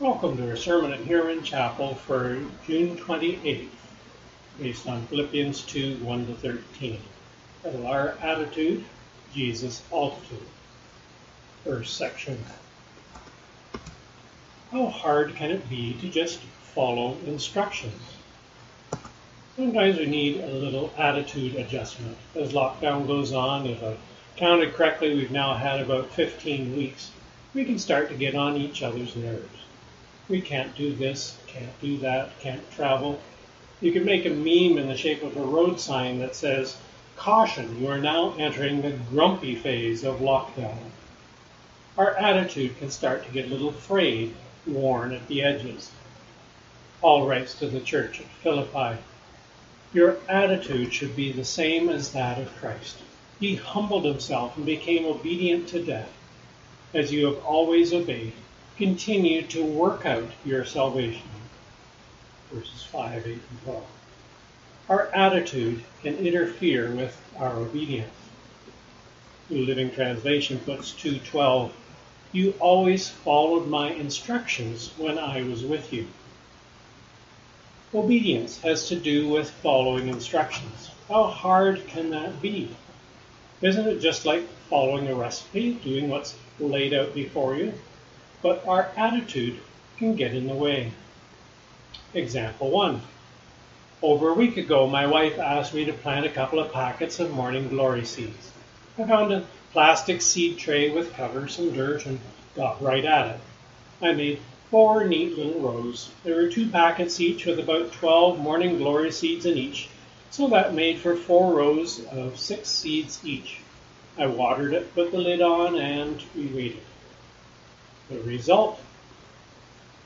Welcome to our sermon at Huron Chapel for June 28th, based on Philippians 2 1 to 13. Title Our Attitude, Jesus' Altitude. First section. How hard can it be to just follow instructions? Sometimes we need a little attitude adjustment. As lockdown goes on, if I counted correctly, we've now had about 15 weeks. We can start to get on each other's nerves we can't do this, can't do that, can't travel. You can make a meme in the shape of a road sign that says, Caution, you are now entering the grumpy phase of lockdown. Our attitude can start to get a little frayed, worn at the edges. Paul writes to the church at Philippi, Your attitude should be the same as that of Christ. He humbled himself and became obedient to death, as you have always obeyed continue to work out your salvation. Verses 5, 8, and 12. Our attitude can interfere with our obedience. The Living Translation puts 2:12. You always followed my instructions when I was with you. Obedience has to do with following instructions. How hard can that be? Isn't it just like following a recipe, doing what's laid out before you? But our attitude can get in the way. Example 1. Over a week ago, my wife asked me to plant a couple of packets of morning glory seeds. I found a plastic seed tray with covers and dirt and got right at it. I made four neat little rows. There were two packets each with about 12 morning glory seeds in each, so that made for four rows of six seeds each. I watered it, put the lid on, and we waited. The result?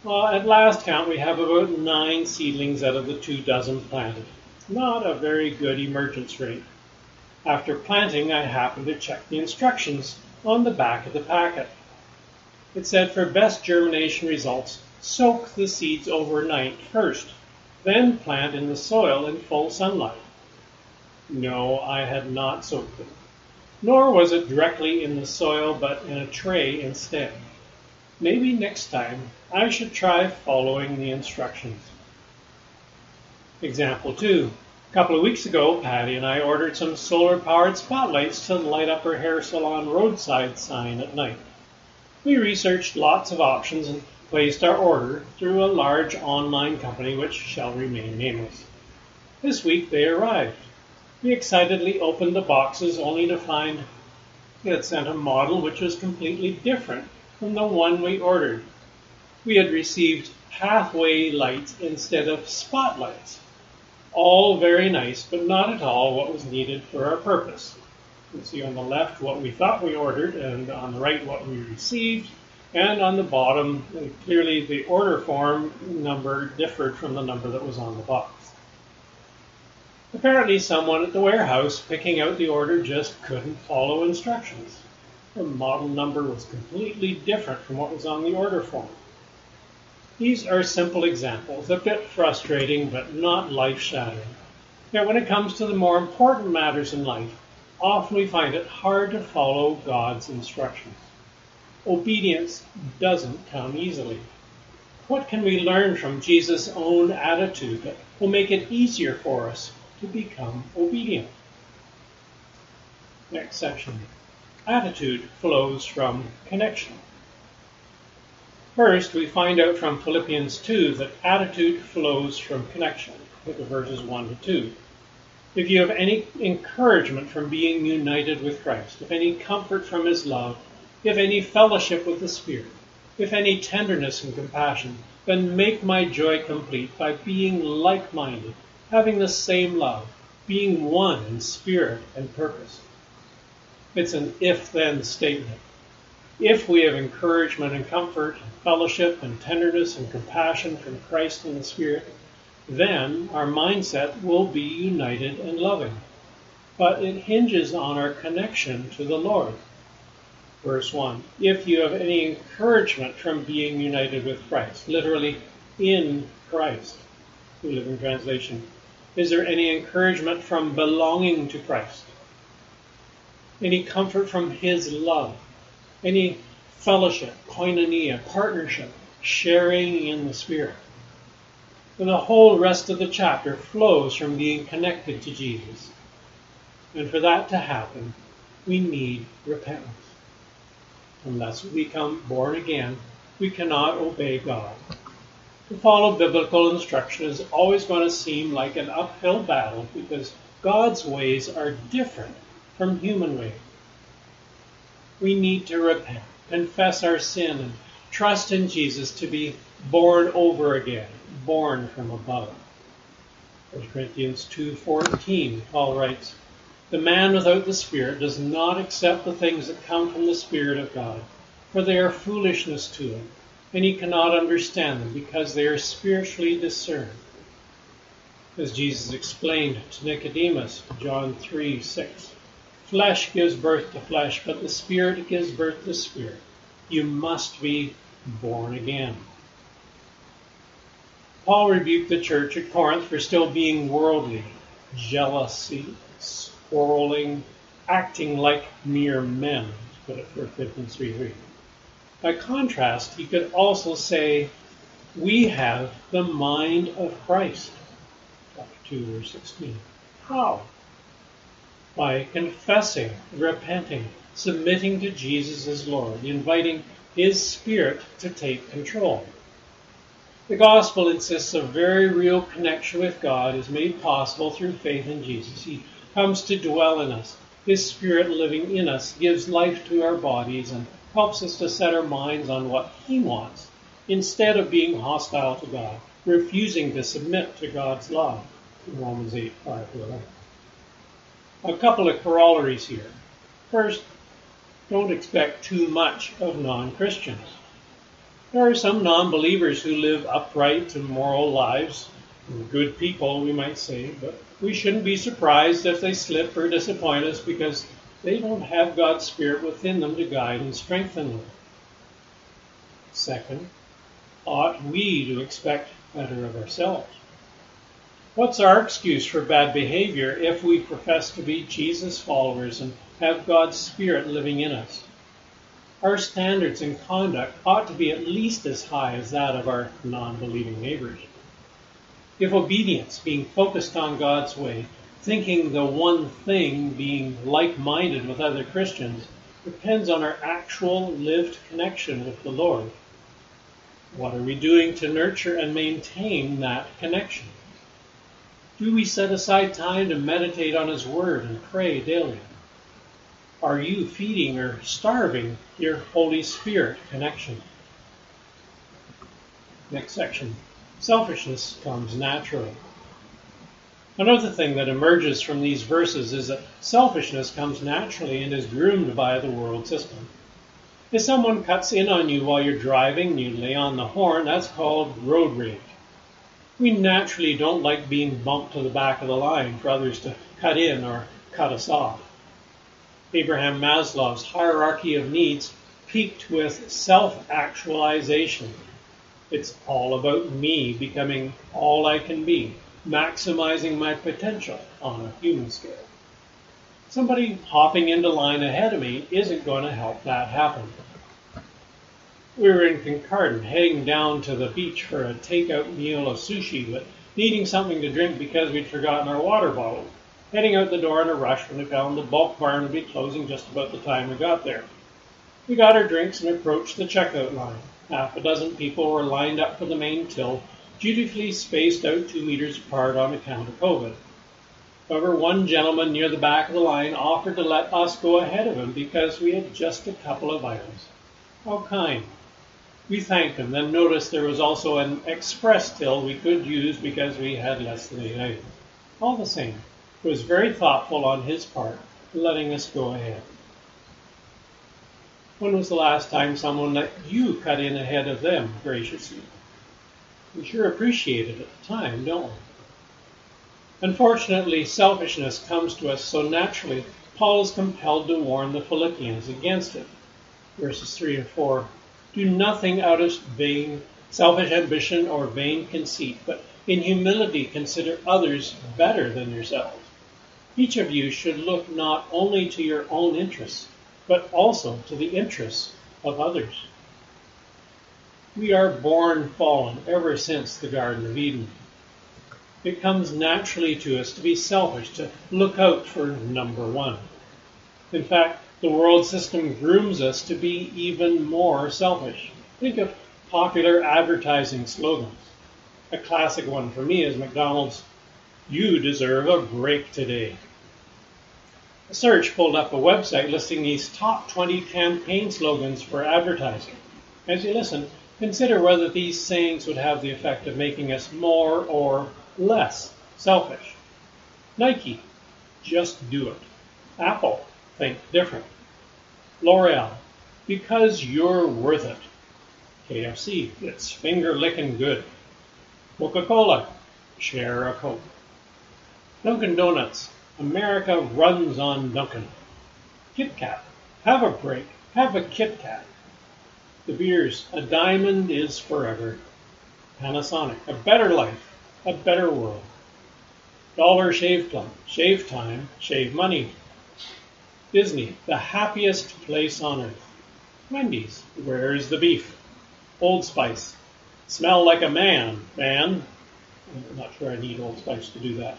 Well, at last count, we have about nine seedlings out of the two dozen planted. Not a very good emergence rate. After planting, I happened to check the instructions on the back of the packet. It said for best germination results, soak the seeds overnight first, then plant in the soil in full sunlight. No, I had not soaked them. Nor was it directly in the soil, but in a tray instead. Maybe next time I should try following the instructions. Example 2. A couple of weeks ago, Patty and I ordered some solar powered spotlights to light up her hair salon roadside sign at night. We researched lots of options and placed our order through a large online company which shall remain nameless. This week they arrived. We excitedly opened the boxes only to find had sent a model which was completely different from the one we ordered. We had received pathway lights instead of spotlights. All very nice, but not at all what was needed for our purpose. You can see on the left what we thought we ordered, and on the right what we received, and on the bottom, uh, clearly the order form number differed from the number that was on the box. Apparently someone at the warehouse picking out the order just couldn't follow instructions. The model number was completely different from what was on the order form. These are simple examples, a bit frustrating but not life shattering. Yet when it comes to the more important matters in life, often we find it hard to follow God's instructions. Obedience doesn't come easily. What can we learn from Jesus' own attitude that will make it easier for us to become obedient? Next section. Attitude flows from connection. First, we find out from Philippians 2 that attitude flows from connection. Look at verses 1 to 2. If you have any encouragement from being united with Christ, if any comfort from his love, if any fellowship with the Spirit, if any tenderness and compassion, then make my joy complete by being like minded, having the same love, being one in spirit and purpose. It's an if then statement. If we have encouragement and comfort, and fellowship and tenderness and compassion from Christ and the Spirit, then our mindset will be united and loving. But it hinges on our connection to the Lord. Verse 1 If you have any encouragement from being united with Christ, literally in Christ, New Living Translation, is there any encouragement from belonging to Christ? Any comfort from His love, any fellowship, koinonia, partnership sharing in the Spirit. And the whole rest of the chapter flows from being connected to Jesus. And for that to happen, we need repentance. Unless we become born again, we cannot obey God. To follow biblical instruction is always going to seem like an uphill battle because God's ways are different from human ways. We need to repent, confess our sin, and trust in Jesus to be born over again, born from above. 1 Corinthians 2:14, Paul writes, "The man without the Spirit does not accept the things that come from the Spirit of God, for they are foolishness to him, and he cannot understand them because they are spiritually discerned." As Jesus explained to Nicodemus, John 3:6, "Flesh gives birth to flesh, but the Spirit gives birth to spirit. You must be born again." Paul rebuked the church at Corinth for still being worldly, jealousy, quarreling, acting like mere men, put it for Philippians 3 By contrast, he could also say, We have the mind of Christ. Chapter 2, verse 16. How? By confessing, repenting, submitting to Jesus as Lord, inviting His Spirit to take control. The gospel insists a very real connection with God is made possible through faith in Jesus. He comes to dwell in us. His Spirit living in us gives life to our bodies and helps us to set our minds on what He wants instead of being hostile to God, refusing to submit to God's law. Romans 8, 5 to 11. A couple of corollaries here. First, don't expect too much of non-Christians. There are some non-believers who live upright and moral lives, good people, we might say, but we shouldn't be surprised if they slip or disappoint us because they don't have God's Spirit within them to guide and strengthen them. Second, ought we to expect better of ourselves? What's our excuse for bad behavior if we profess to be Jesus followers and have God's Spirit living in us? our standards in conduct ought to be at least as high as that of our non-believing neighbors. If obedience, being focused on God's way, thinking the one thing, being like-minded with other Christians, depends on our actual lived connection with the Lord. What are we doing to nurture and maintain that connection? Do we set aside time to meditate on His Word and pray daily? are you feeding or starving your Holy Spirit connection? Next section. Selfishness comes naturally. Another thing that emerges from these verses is that selfishness comes naturally and is groomed by the world system. If someone cuts in on you while you're driving you lay on the horn, that's called road rage. We naturally don't like being bumped to the back of the line for others to cut in or cut us off. Abraham Maslow's hierarchy of needs peaked with self-actualization. It's all about me becoming all I can be, maximizing my potential on a human scale. Somebody hopping into line ahead of me isn't going to help that happen. We were in Kincardine heading down to the beach for a takeout meal of sushi, but needing something to drink because we'd forgotten our water bottle heading out the door in a rush when we found the bulk barn would be closing just about the time we got there. We got our drinks and approached the checkout line. Half a dozen people were lined up for the main till, dutifully spaced out two meters apart on account of COVID. However, one gentleman near the back of the line offered to let us go ahead of him because we had just a couple of items. How kind. We thanked him, then noticed there was also an express till we could use because we had less than eight items. All the same, was very thoughtful on his part, letting us go ahead. When was the last time someone let you cut in ahead of them graciously? We sure appreciate it at the time, don't we? Unfortunately, selfishness comes to us so naturally, Paul is compelled to warn the Philippians against it. Verses 3 and 4 Do nothing out of vain, selfish ambition or vain conceit, but in humility consider others better than yourselves. Each of you should look not only to your own interests, but also to the interests of others. We are born fallen ever since the Garden of Eden. It comes naturally to us to be selfish, to look out for number one. In fact, the world system grooms us to be even more selfish. Think of popular advertising slogans. A classic one for me is McDonald's, You deserve a break today. A search pulled up a website listing these top 20 campaign slogans for advertising. As you listen, consider whether these sayings would have the effect of making us more or less selfish. Nike, just do it. Apple, think different. L'Oreal, because you're worth it. KFC, it's finger licking good. Coca-Cola, share a Coke. Dunkin' Donuts, America runs on Dunkin'. Kit Kat, have a break, have a Kit Kat. De Beers, a diamond is forever. Panasonic, a better life, a better world. Dollar Shave Club, shave time, shave money. Disney, the happiest place on earth. Wendy's, where's the beef? Old Spice, smell like a man, man. I'm not sure I need Old Spice to do that.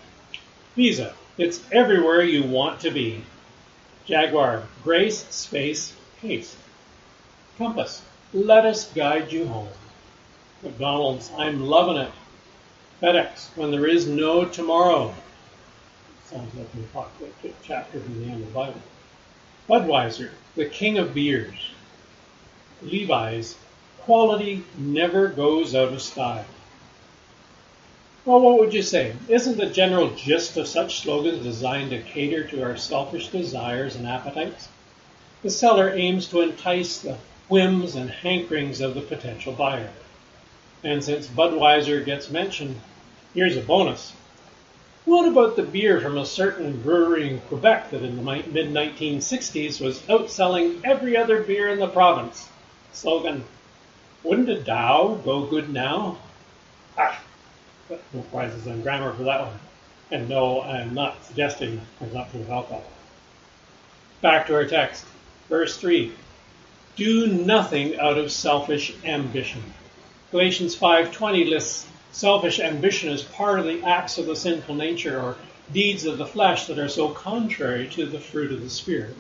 Visa, it's everywhere you want to be. Jaguar, grace, space, pace. Compass, let us guide you home. McDonald's, I'm loving it. FedEx, when there is no tomorrow. Sounds like an apocalyptic chapter from the end of the Bible. Budweiser, the king of beers. Levi's, quality never goes out of style. Well, what would you say? Isn't the general gist of such slogans designed to cater to our selfish desires and appetites? The seller aims to entice the whims and hankerings of the potential buyer. And since Budweiser gets mentioned, here's a bonus. What about the beer from a certain brewery in Quebec that in the mid 1960s was outselling every other beer in the province? Slogan, wouldn't a Dow go good now? Ah, no prizes on grammar for that one. And no, I'm not suggesting full of alcohol. Back to our text. Verse 3. Do nothing out of selfish ambition. Galatians 5.20 lists selfish ambition is part of the acts of the sinful nature or deeds of the flesh that are so contrary to the fruit of the Spirit.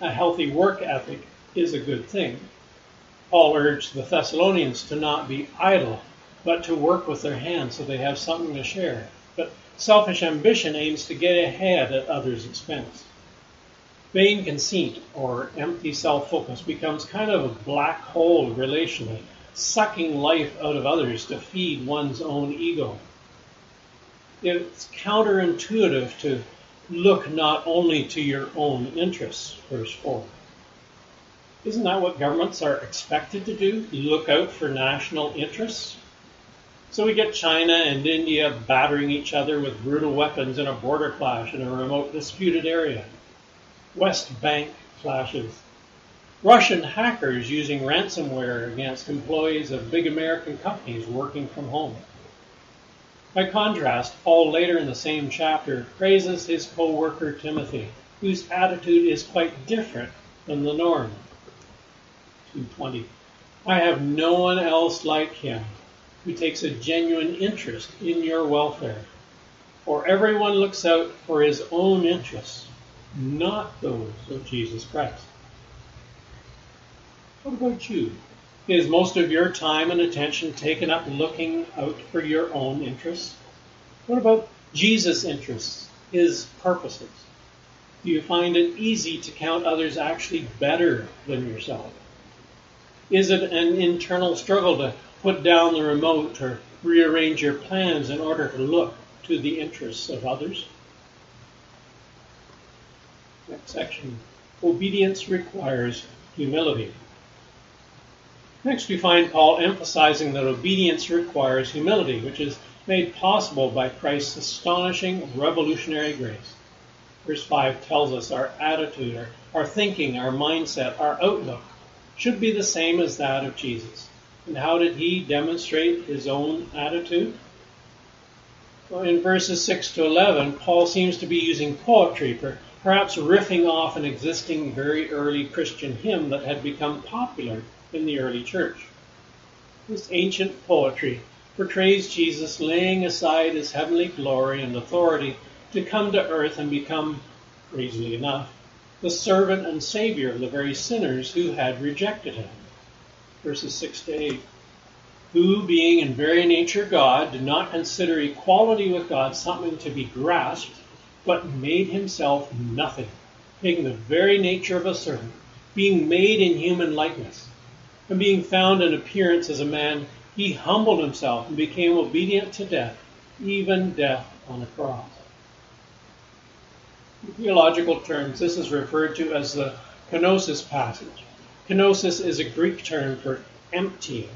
A healthy work ethic is a good thing. Paul urged the Thessalonians to not be idle, but to work with their hands so they have something to share. But selfish ambition aims to get ahead at others' expense. Vain conceit or empty self-focus becomes kind of a black hole relationally, sucking life out of others to feed one's own ego. It's counterintuitive to look not only to your own interests, verse 4. Isn't that what governments are expected to do? Look out for national interests? So we get China and India battering each other with brutal weapons in a border clash in a remote disputed area. West Bank clashes. Russian hackers using ransomware against employees of big American companies working from home. By contrast, Paul later in the same chapter praises his co-worker Timothy, whose attitude is quite different than the norm. 220. I have no one else like him who takes a genuine interest in your welfare. For everyone looks out for his own interests, not those of Jesus Christ. What about you? Is most of your time and attention taken up looking out for your own interests? What about Jesus' interests, his purposes? Do you find it easy to count others actually better than yourself? Is it an internal struggle to put down the remote or rearrange your plans in order to look to the interests of others. Next section. Obedience requires humility. Next, we find Paul emphasizing that obedience requires humility, which is made possible by Christ's astonishing revolutionary grace. Verse 5 tells us our attitude, our, our thinking, our mindset, our outlook should be the same as that of Jesus. And how did he demonstrate his own attitude? Well, in verses 6 to 11, Paul seems to be using poetry, perhaps riffing off an existing very early Christian hymn that had become popular in the early church. This ancient poetry portrays Jesus laying aside his heavenly glory and authority to come to earth and become, crazily enough, the servant and savior of the very sinners who had rejected him. Verses 6 to 8. Who, being in very nature God, did not consider equality with God something to be grasped, but made himself nothing, taking the very nature of a servant, being made in human likeness, and being found in appearance as a man, he humbled himself and became obedient to death, even death on a cross. In theological terms, this is referred to as the kenosis passage. Kenosis is a Greek term for emptying.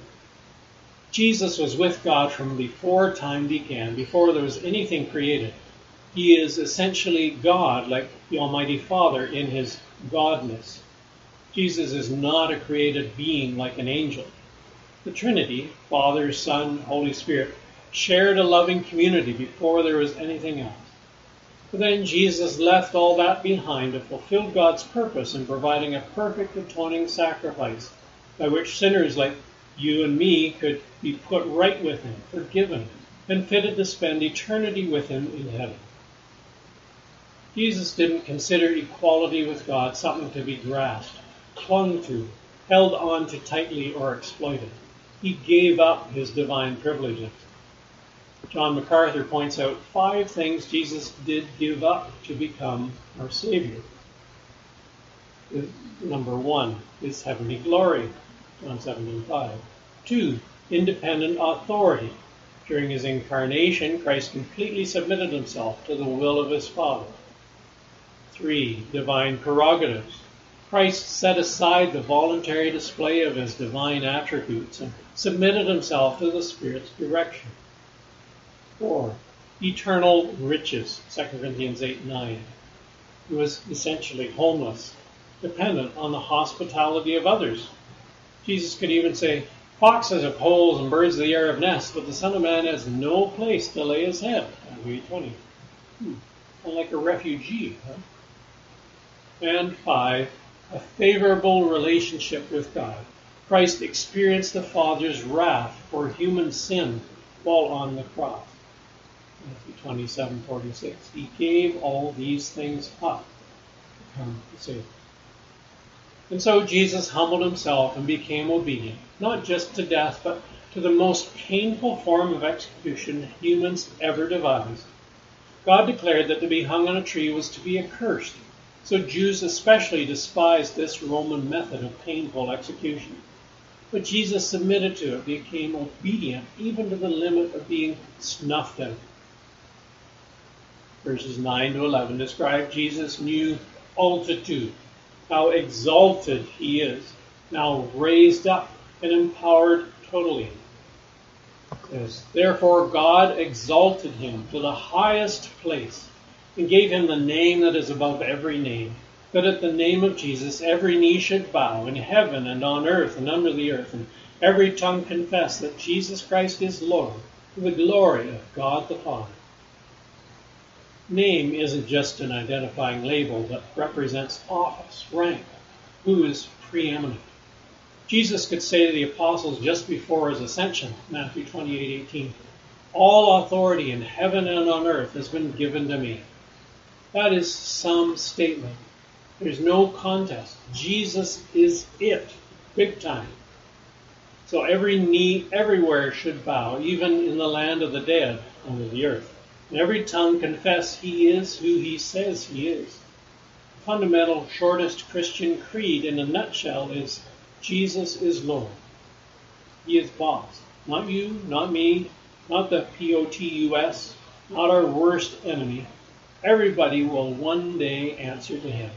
Jesus was with God from before time began, before there was anything created. He is essentially God, like the Almighty Father, in his godness. Jesus is not a created being like an angel. The Trinity, Father, Son, Holy Spirit, shared a loving community before there was anything else. But then Jesus left all that behind to fulfill God's purpose in providing a perfect atoning sacrifice by which sinners like you and me could be put right with Him, forgiven, and fitted to spend eternity with Him in heaven. Jesus didn't consider equality with God something to be grasped clung to, held on to tightly, or exploited. He gave up his divine privileges. John MacArthur points out five things Jesus did give up to become our Savior. Number one is heavenly glory, John 17:5. Two, independent authority. During his incarnation, Christ completely submitted himself to the will of his Father. Three, divine prerogatives. Christ set aside the voluntary display of his divine attributes and submitted himself to the Spirit's direction. Four, eternal riches, 2 Corinthians 8 9. He was essentially homeless, dependent on the hospitality of others. Jesus could even say, Foxes have holes and birds of the air have nests, but the Son of Man has no place to lay his head. Matthew 20. Hmm. Like a refugee, huh? And five, a favorable relationship with God. Christ experienced the Father's wrath for human sin while on the cross. Matthew 27, 46. He gave all these things up to come to save. And so Jesus humbled himself and became obedient, not just to death, but to the most painful form of execution humans ever devised. God declared that to be hung on a tree was to be accursed, so Jews especially despised this Roman method of painful execution. But Jesus submitted to it, became obedient, even to the limit of being snuffed out. Verses 9 to 11 describe Jesus' new altitude, how exalted he is, now raised up and empowered totally. Says, Therefore God exalted him to the highest place and gave him the name that is above every name, that at the name of Jesus every knee should bow in heaven and on earth and under the earth, and every tongue confess that Jesus Christ is Lord, to the glory of God the Father. Name isn't just an identifying label that represents office, rank, who is preeminent. Jesus could say to the apostles just before his ascension, Matthew 28:18, "All authority in heaven and on earth has been given to me." That is some statement. There's no contest. Jesus is it, big time. So every knee everywhere should bow, even in the land of the dead under the earth. And every tongue confess he is who he says he is. The fundamental, shortest Christian creed in a nutshell is Jesus is Lord. He is boss. Not you, not me, not the P-O-T-U-S, not our worst enemy, Everybody will one day answer to him.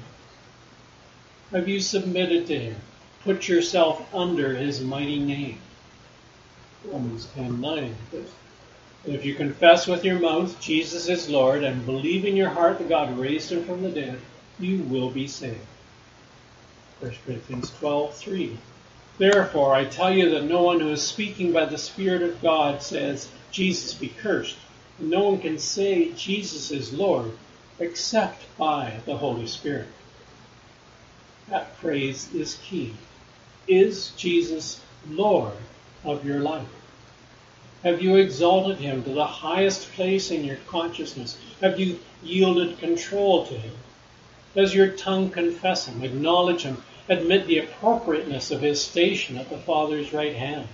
Have you submitted to him? Put yourself under his mighty name. Romans 10 9. If you confess with your mouth Jesus is Lord and believe in your heart that God raised him from the dead, you will be saved. 1 Corinthians 12 3. Therefore, I tell you that no one who is speaking by the Spirit of God says, Jesus be cursed no one can say Jesus is Lord except by the Holy Spirit. That phrase is key. Is Jesus Lord of your life? Have you exalted him to the highest place in your consciousness? Have you yielded control to him? Does your tongue confess him, acknowledge him, admit the appropriateness of his station at the Father's right hand?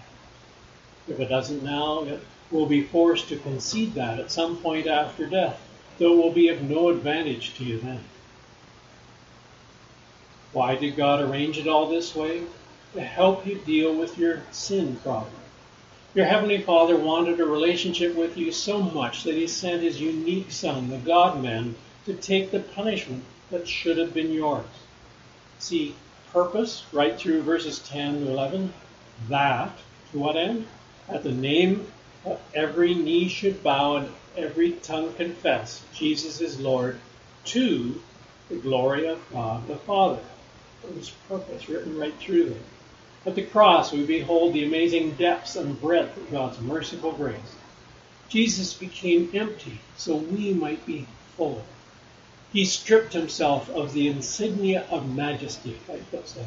If it doesn't now, it will be forced to concede that at some point after death, though it will be of no advantage to you then. Why did God arrange it all this way? To help you deal with your sin problem. Your Heavenly Father wanted a relationship with you so much that He sent His unique Son, the God man, to take the punishment that should have been yours. See, purpose, right through verses 10 to 11, that, to what end? At the name every knee should bow and every tongue confess Jesus is Lord to the glory of God the Father. His purpose written right through there. At the cross, we behold the amazing depths and breadth of God's merciful grace. Jesus became empty so we might be full. He stripped himself of the insignia of majesty, like that says.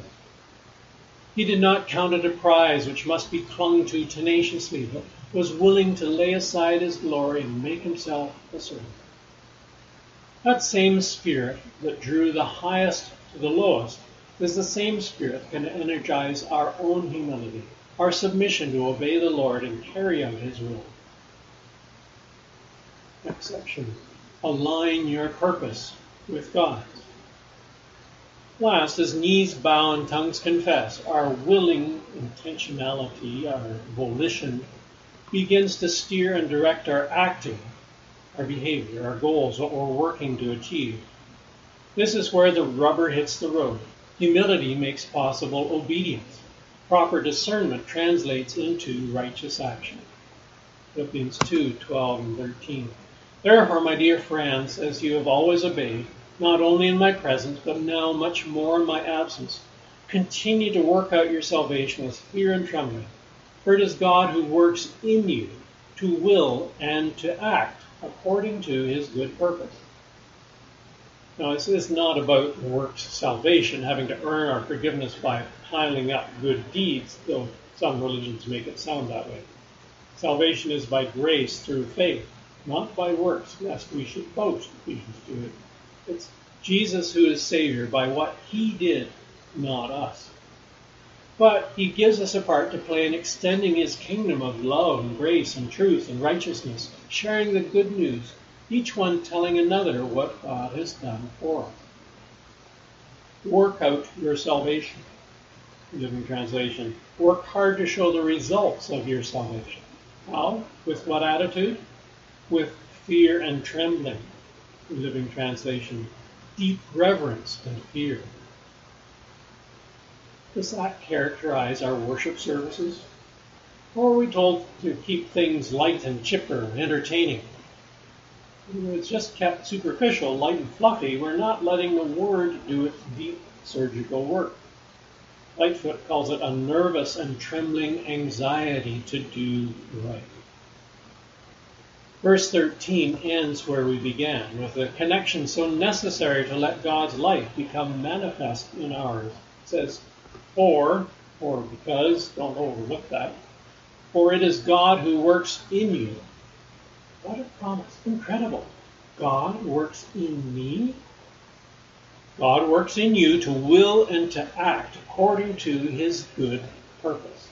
He did not count it a prize which must be clung to tenaciously, but was willing to lay aside his glory and make himself a servant. That same spirit that drew the highest to the lowest is the same Spirit that can energize our own humility, our submission to obey the Lord and carry out His will. Next section. Align your purpose with God's. Last, as knees bow and tongues confess, our willing intentionality, our volition, begins to steer and direct our acting, our behavior, our goals, what we're working to achieve. This is where the rubber hits the road. Humility makes possible obedience. Proper discernment translates into righteous action. Philippians 2, 12 and 13. Therefore, my dear friends, as you have always obeyed, not only in my presence, but now much more in my absence, continue to work out your salvation with fear and trembling. For it is God who works in you to will and to act according to his good purpose. Now, this is not about works salvation, having to earn our forgiveness by piling up good deeds, though some religions make it sound that way. Salvation is by grace through faith, not by works, lest we should boast, Ephesians 2. It's Jesus who is Savior by what He did, not us. But He gives us a part to play in extending His kingdom of love and grace and truth and righteousness, sharing the good news each one telling another what God has done for us. Work out your salvation. Living Translation. Work hard to show the results of your salvation. How? With what attitude? With fear and trembling. Living Translation. Deep reverence and fear. Does that characterize our worship services? Or are we told to keep things light and chipper and entertaining? it's just kept superficial, light and fluffy, we're not letting the word do its deep surgical work. Lightfoot calls it a nervous and trembling anxiety to do right. Verse 13 ends where we began, with a connection so necessary to let God's life become manifest in ours. It says, For, or because, don't overlook that, for it is God who works in you what a promise. Incredible. God works in me. God works in you to will and to act according to his good purpose.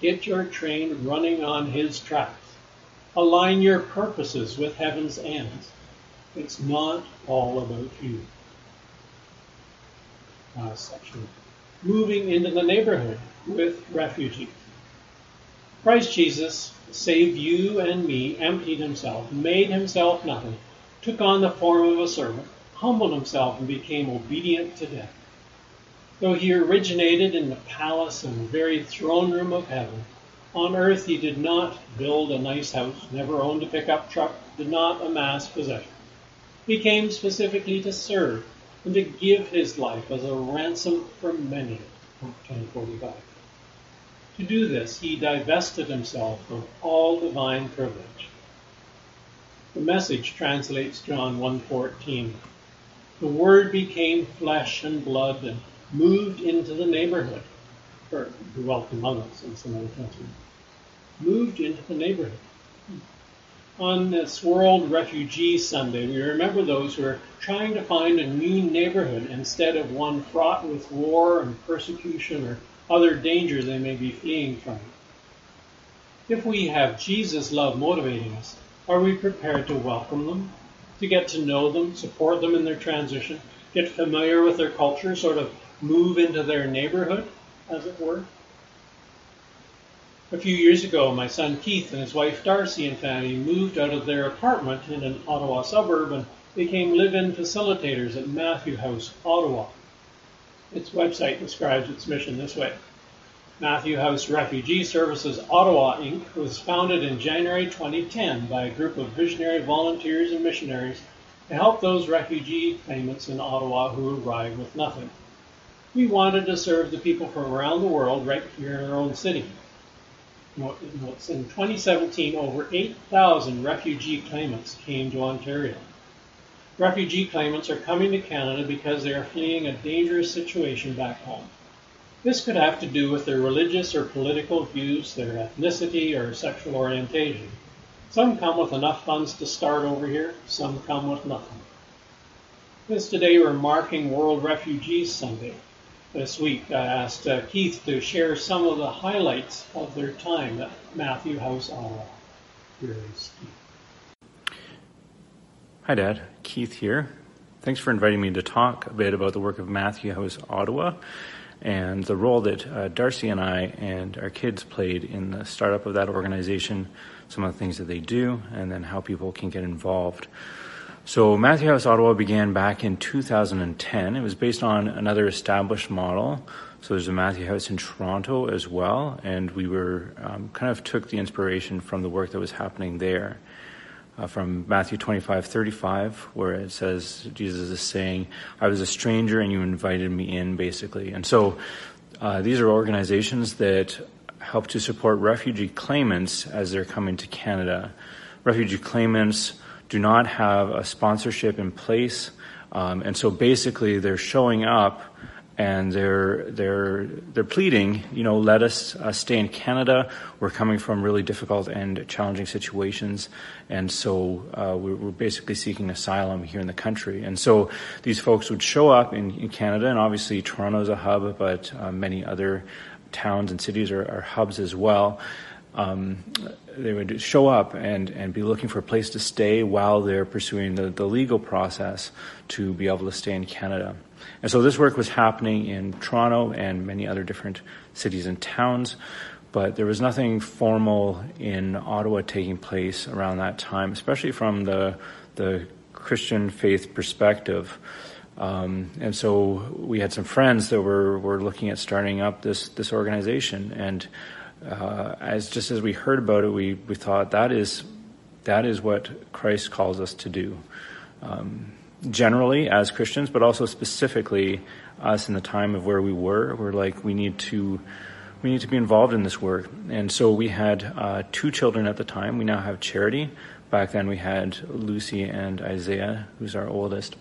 Get your train running on his tracks. Align your purposes with heaven's ends. It's not all about you. Ah, Last section. Moving into the neighborhood with refugees. Christ Jesus saved you and me, emptied himself, made himself nothing, took on the form of a servant, humbled himself, and became obedient to death. Though he originated in the palace and very throne room of heaven, on earth he did not build a nice house, never owned a pickup truck, did not amass possessions. He came specifically to serve and to give his life as a ransom for many. 1045. To do this, he divested himself of all divine privilege. The message translates John 1:14. The word became flesh and blood and moved into the neighborhood. or dwelt among us in some other country, moved into the neighborhood. On this World Refugee Sunday, we remember those who are trying to find a new neighborhood instead of one fraught with war and persecution or other danger they may be fleeing from. If we have Jesus' love motivating us, are we prepared to welcome them, to get to know them, support them in their transition, get familiar with their culture, sort of move into their neighborhood, as it were? A few years ago, my son Keith and his wife Darcy and family moved out of their apartment in an Ottawa suburb and became live-in facilitators at Matthew House, Ottawa. Its website describes its mission this way. Matthew House Refugee Services Ottawa Inc. was founded in January 2010 by a group of visionary volunteers and missionaries to help those refugee claimants in Ottawa who arrive with nothing. We wanted to serve the people from around the world right here in our own city. In 2017, over 8,000 refugee claimants came to Ontario. Refugee claimants are coming to Canada because they are fleeing a dangerous situation back home. This could have to do with their religious or political views, their ethnicity, or sexual orientation. Some come with enough funds to start over here, some come with nothing. This today we're marking World Refugees Sunday. This week I asked uh, Keith to share some of the highlights of their time at Matthew House, Ottawa. Here is Keith. Hi, Dad. Keith here. Thanks for inviting me to talk a bit about the work of Matthew House Ottawa and the role that uh, Darcy and I and our kids played in the startup of that organization, some of the things that they do, and then how people can get involved. So, Matthew House Ottawa began back in 2010. It was based on another established model. So, there's a Matthew House in Toronto as well, and we were um, kind of took the inspiration from the work that was happening there uh, from Matthew 25, 35, where it says, Jesus is saying, I was a stranger and you invited me in, basically. And so uh, these are organizations that help to support refugee claimants as they're coming to Canada. Refugee claimants do not have a sponsorship in place. Um, and so basically they're showing up and they're they're they're pleading, you know, let us uh, stay in Canada. We're coming from really difficult and challenging situations, and so uh, we're, we're, basically seeking asylum here in the country. And so these folks would show up in, in Canada, and obviously Toronto's a hub, but uh, many other towns and cities are, are hubs as well. Um, they would show up and, and be looking for a place to stay while they're pursuing the, the legal process to be able to stay in Canada. And so this work was happening in Toronto and many other different cities and towns, but there was nothing formal in Ottawa taking place around that time, especially from the the Christian faith perspective. Um, and so we had some friends that were, were looking at starting up this this organization, and uh, as just as we heard about it, we, we thought that is that is what Christ calls us to do. Um, generally as Christians, but also specifically us in the time of where we were. We're like, we need to, we need to be involved in this work. And so we had uh, two children at the time. We now have Charity. Back then we had Lucy and Isaiah, who's our oldest.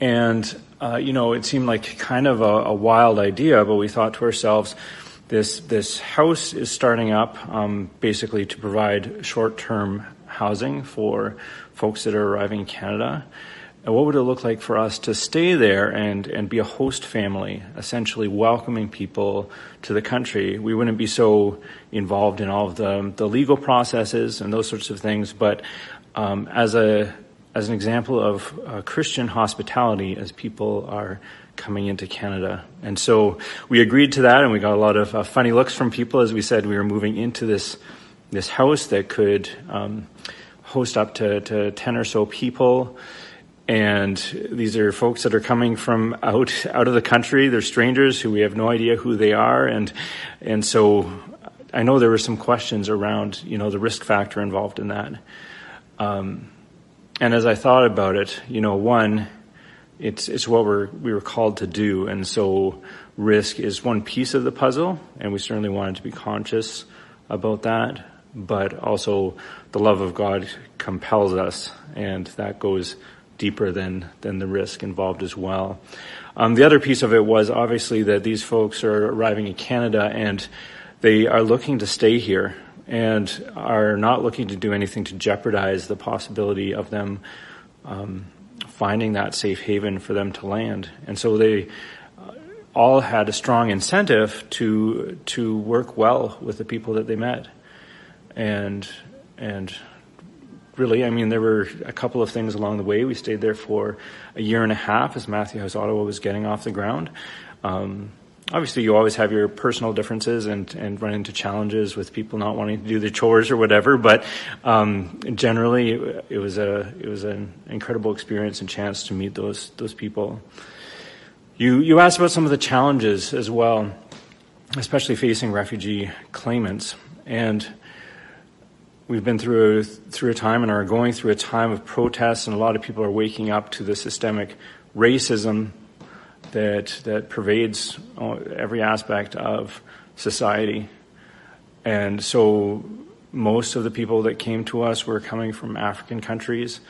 And, uh, you know, it seemed like kind of a, a, wild idea, but we thought to ourselves, this, this house is starting up um, basically to provide short-term housing for folks that are arriving in Canada. And what would it look like for us to stay there and, and be a host family, essentially welcoming people to the country? We wouldn't be so involved in all of the, the legal processes and those sorts of things, but um, as a as an example of uh, Christian hospitality as people are coming into Canada. And so we agreed to that and we got a lot of uh, funny looks from people as we said we were moving into this this house that could um, host up to, to 10 or so people. And these are folks that are coming from out, out of the country. They're strangers who we have no idea who they are. And, and so I know there were some questions around, you know, the risk factor involved in that. Um, and as I thought about it, you know, one, it's, it's what we're, we were called to do. And so risk is one piece of the puzzle. And we certainly wanted to be conscious about that but also the love of God compels us, and that goes deeper than than the risk involved as well. Um, the other piece of it was obviously that these folks are arriving in Canada and they are looking to stay here and are not looking to do anything to jeopardize the possibility of them um, finding that safe haven for them to land. And so they uh, all had a strong incentive to to work well with the people that they met, and and really, I mean, there were a couple of things along the way. We stayed there for a year and a half as Matthew House Ottawa was getting off the ground. Um, obviously, you always have your personal differences and, and run into challenges with people not wanting to do the chores or whatever. But um, generally, it was a it was an incredible experience and chance to meet those those people. You you asked about some of the challenges as well, especially facing refugee claimants and we've been through a, through a time and are going through a time of protests, and a lot of people are waking up to the systemic racism that that pervades every aspect of society. And so, most of the people that came to us were coming from African countries.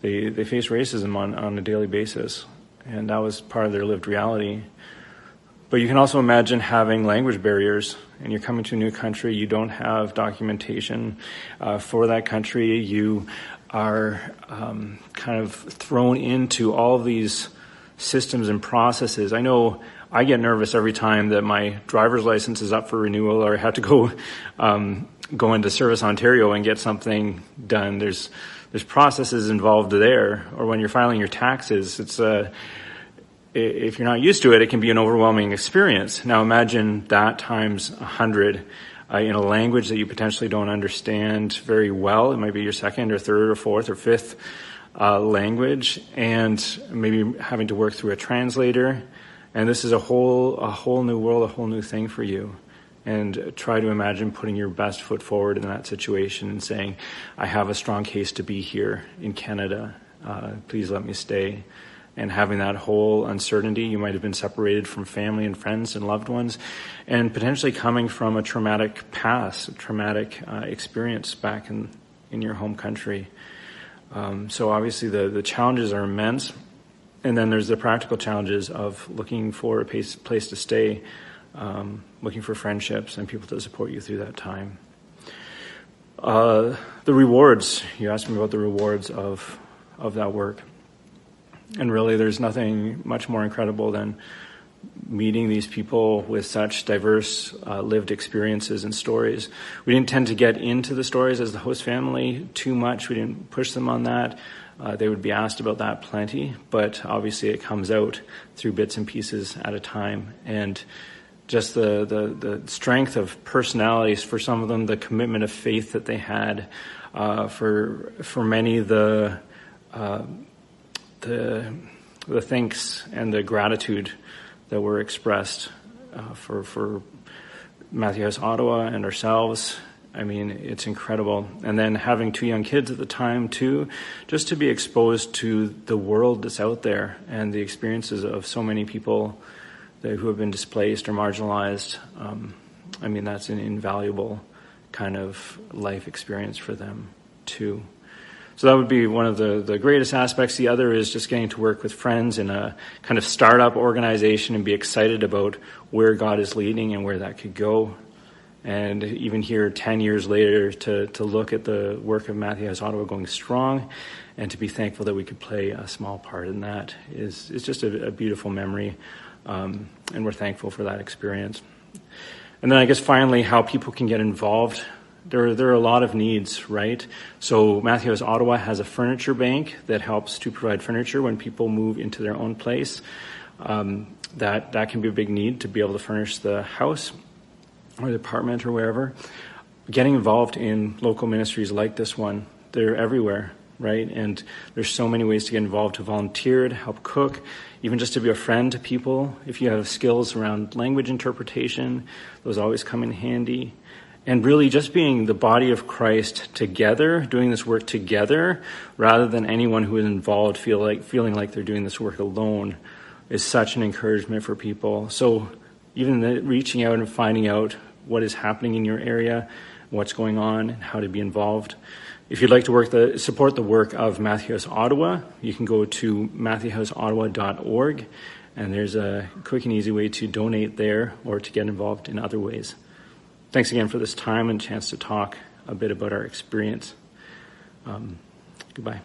They they face racism on on a daily basis, and that was part of their lived reality. But you can also imagine having language barriers and you're coming to a new country, you don't have documentation uh, for that country, you are um, kind of thrown into all these systems and processes. I know I get nervous every time that my driver's license is up for renewal or I have to go um, go into Service Ontario and get something done. There's there's processes involved there, or when you're filing your taxes, it's a uh, if you're not used to it, it can be an overwhelming experience. Now imagine that times a hundred uh, in a language that you potentially don't understand very well. It might be your second or third or fourth or fifth uh, language, and maybe having to work through a translator. And this is a whole a whole new world, a whole new thing for you. And try to imagine putting your best foot forward in that situation and saying, "I have a strong case to be here in Canada. Uh, please let me stay." and having that whole uncertainty. You might have been separated from family and friends and loved ones, and potentially coming from a traumatic past, a traumatic uh, experience back in, in your home country. Um, so obviously the, the challenges are immense. And then there's the practical challenges of looking for a place, place to stay, um, looking for friendships and people to support you through that time. Uh, the rewards, you asked me about the rewards of, of that work. And really, there's nothing much more incredible than meeting these people with such diverse uh, lived experiences and stories. We didn't tend to get into the stories as the host family too much. We didn't push them on that. Uh, they would be asked about that plenty, but obviously it comes out through bits and pieces at a time. And just the, the, the strength of personalities for some of them, the commitment of faith that they had, uh, for for many the uh, the, the thanks and the gratitude that were expressed uh, for, for Matthew House Ottawa and ourselves. I mean, it's incredible. And then having two young kids at the time, too, just to be exposed to the world that's out there and the experiences of so many people that, who have been displaced or marginalized. Um, I mean, that's an invaluable kind of life experience for them, too. So that would be one of the, the greatest aspects. The other is just getting to work with friends in a kind of startup organization and be excited about where God is leading and where that could go. And even here, 10 years later, to, to look at the work of Matthew Ottawa going strong and to be thankful that we could play a small part in that is, is just a, a beautiful memory. Um, and we're thankful for that experience. And then I guess finally, how people can get involved there, there are a lot of needs, right? So Matthew House Ottawa has a furniture bank that helps to provide furniture when people move into their own place. Um, that that can be a big need to be able to furnish the house or the apartment or wherever. Getting involved in local ministries like this one, they're everywhere, right? And there's so many ways to get involved to volunteer, to help cook, even just to be a friend to people. If you have skills around language interpretation, those always come in handy and really just being the body of Christ together, doing this work together, rather than anyone who is involved feel like feeling like they're doing this work alone, is such an encouragement for people. So even the, reaching out and finding out what is happening in your area, what's going on, and how to be involved. If you'd like to the, support the work of Matthew House Ottawa, you can go to matthewhouseottawa.org, and there's a quick and easy way to donate there or to get involved in other ways. Thanks again for this time and chance to talk a bit about our experience. Um, goodbye.